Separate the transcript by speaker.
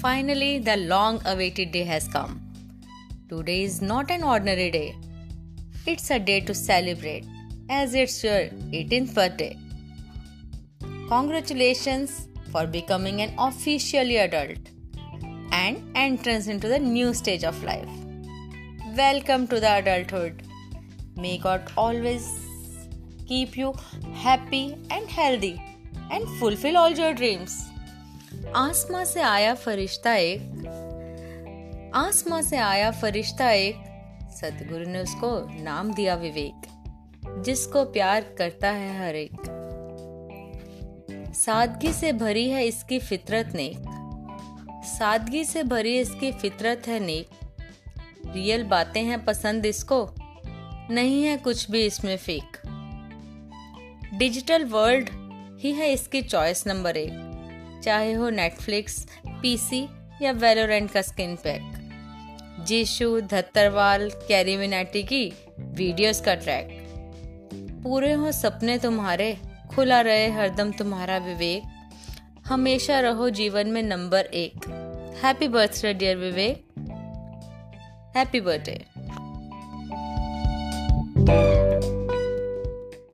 Speaker 1: Finally, the long awaited day has come. Today is not an ordinary day. It's a day to celebrate as it's your 18th birthday. Congratulations for becoming an officially adult and entrance into the new stage of life. Welcome to the adulthood. May God always keep you happy and healthy and fulfill all your dreams. आसमां से आया फरिश्ता एक, आसमां से आया फरिश्ता एक। सतगुरु ने उसको नाम दिया विवेक, जिसको प्यार करता है हर एक। सादगी से भरी है इसकी फितरत नेक। सादगी से भरी इसकी फितरत है नेक। रियल बातें हैं पसंद इसको, नहीं है कुछ भी इसमें फेक। डिजिटल वर्ल्ड ही है इसकी चॉइस नंबर एक। चाहे हो नेटफ्लिक्स पीसी या वेलोरेंट का स्किन पैक जीशु धत्तरवाल कैरी विनाटी की वीडियोस का ट्रैक पूरे हो सपने तुम्हारे, खुला रहे हरदम तुम्हारा विवेक। हमेशा रहो जीवन में नंबर एक। Happy birthday dear Vivek happy birthday